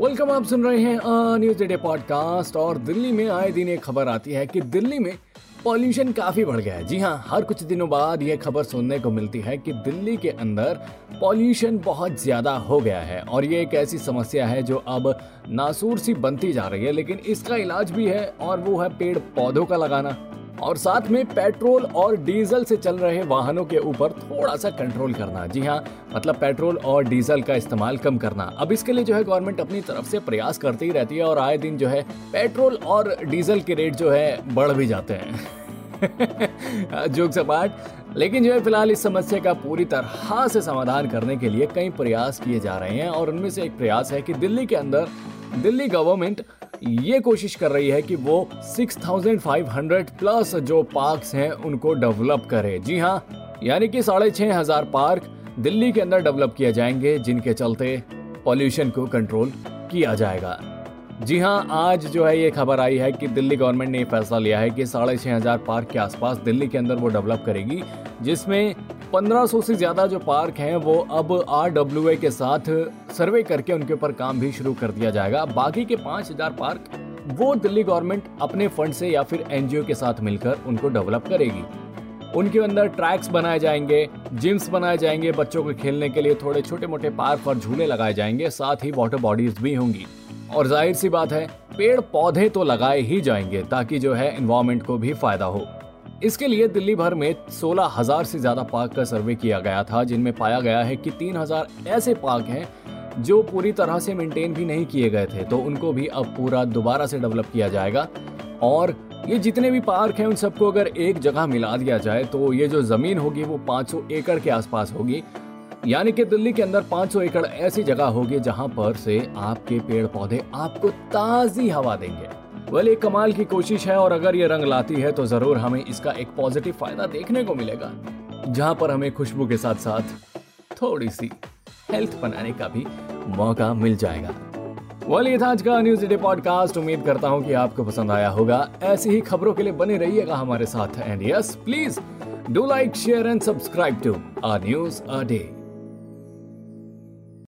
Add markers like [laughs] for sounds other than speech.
Welcome, आप सुन रहे हैं न्यूज़ डे पॉडकास्ट। और दिल्ली में आए दिन एक खबर आती है कि दिल्ली में पॉल्यूशन काफ़ी बढ़ गया है। जी हाँ हर कुछ दिनों बाद ये खबर सुनने को मिलती है कि दिल्ली के अंदर पॉल्यूशन बहुत ज़्यादा हो गया है। और ये एक ऐसी समस्या है जो अब नासूर सी बनती जा रही है, लेकिन इसका इलाज भी है और वो है पेड़ पौधों का लगाना। और साथ में पेट्रोल और डीजल से चल रहे वाहनों के ऊपर थोड़ा सा कंट्रोल करना। जी हाँ मतलब पेट्रोल और डीजल का इस्तेमाल कम करना। अब इसके लिए जो है गवर्नमेंट अपनी तरफ़ से प्रयास करती ही रहती है और आए दिन जो है पेट्रोल और डीजल के रेट जो है बढ़ भी जाते हैं। [laughs] जोक सपाट। लेकिन जो है फ़िलहाल इस समस्या का पूरी तरह से समाधान करने के लिए कई प्रयास किए जा रहे हैं और उनमें से एक प्रयास है कि दिल्ली के अंदर दिल्ली गवर्नमेंट ये कोशिश कर रही है कि वो 6500 प्लस जो पार्क्स हैं उनको डेवलप करे। जी हाँ यानी कि साढ़े छह हज़ार पार्क दिल्ली के अंदर डेवलप किए जाएँगे, जिनके चलते पॉल्यूशन को कंट्रोल किया जाएगा। जी हाँ आज जो है ये खबर आई है कि दिल्ली गवर्नमेंट ने फैसला लिया है कि साढ़े छह हज़ार पार्क के आसपास दिल्ली के अंदर वो डेवलप करेगी, जिसमें 1500 से ज़्यादा जो पार्क हैं, वो अब आर के साथ सर्वे करके उनके ऊपर काम भी शुरू कर दिया जाएगा। बाकी के 5000 पार्क, वो दिल्ली गवर्नमेंट अपने फंड से या फिर एनजीओ के साथ मिलकर उनको डेवलप करेगी। उनके अंदर ट्रैक्स बनाए जाएँगे जिम्स बनाए जाएँगे बच्चों को खेलने के लिए, थोड़े छोटे मोटे पार्क और झूले लगाए जाएँगे, साथ ही वाटर बॉडीज भी होंगी। और ज़ाहिर सी बात है पेड़ पौधे तो लगाए ही जाएँगे, ताकि जो है इन्वायरमेंट को भी फ़ायदा हो। इसके लिए दिल्ली भर में सोलह हज़ार से ज़्यादा पार्क का सर्वे किया गया था, जिनमें पाया गया है कि तीन हज़ार ऐसे पार्क हैं जो पूरी तरह से मेंटेन भी नहीं किए गए थे। तो उनको भी अब पूरा दोबारा से डेवलप किया जाएगा। और ये जितने भी पार्क हैं, उन सबको अगर एक जगह मिला दिया जाए तो ये जो ज़मीन होगी, वो 500 एकड़ के आसपास होगी। यानी कि दिल्ली के अंदर 500 एकड़ ऐसी जगह होगी, जहाँ पर से आपके पेड़ पौधे आपको ताजी हवा देंगे। वेल एक कमाल की कोशिश है और अगर ये रंग लाती है तो ज़रूर हमें इसका एक पॉजिटिव फ़ायदा देखने को मिलेगा। जहाँ पर हमें खुशबू के साथ साथ थोड़ी सी हेल्थ बनाने का भी मौका मिल जाएगा। वेल ये था आज का न्यूज़ डे पॉडकास्ट उम्मीद करता हूँ कि आपको पसंद आया होगा। ऐसी ही खबरों के लिए बने रहिएगा हमारे साथ। And yes please do like share and subscribe to our news a day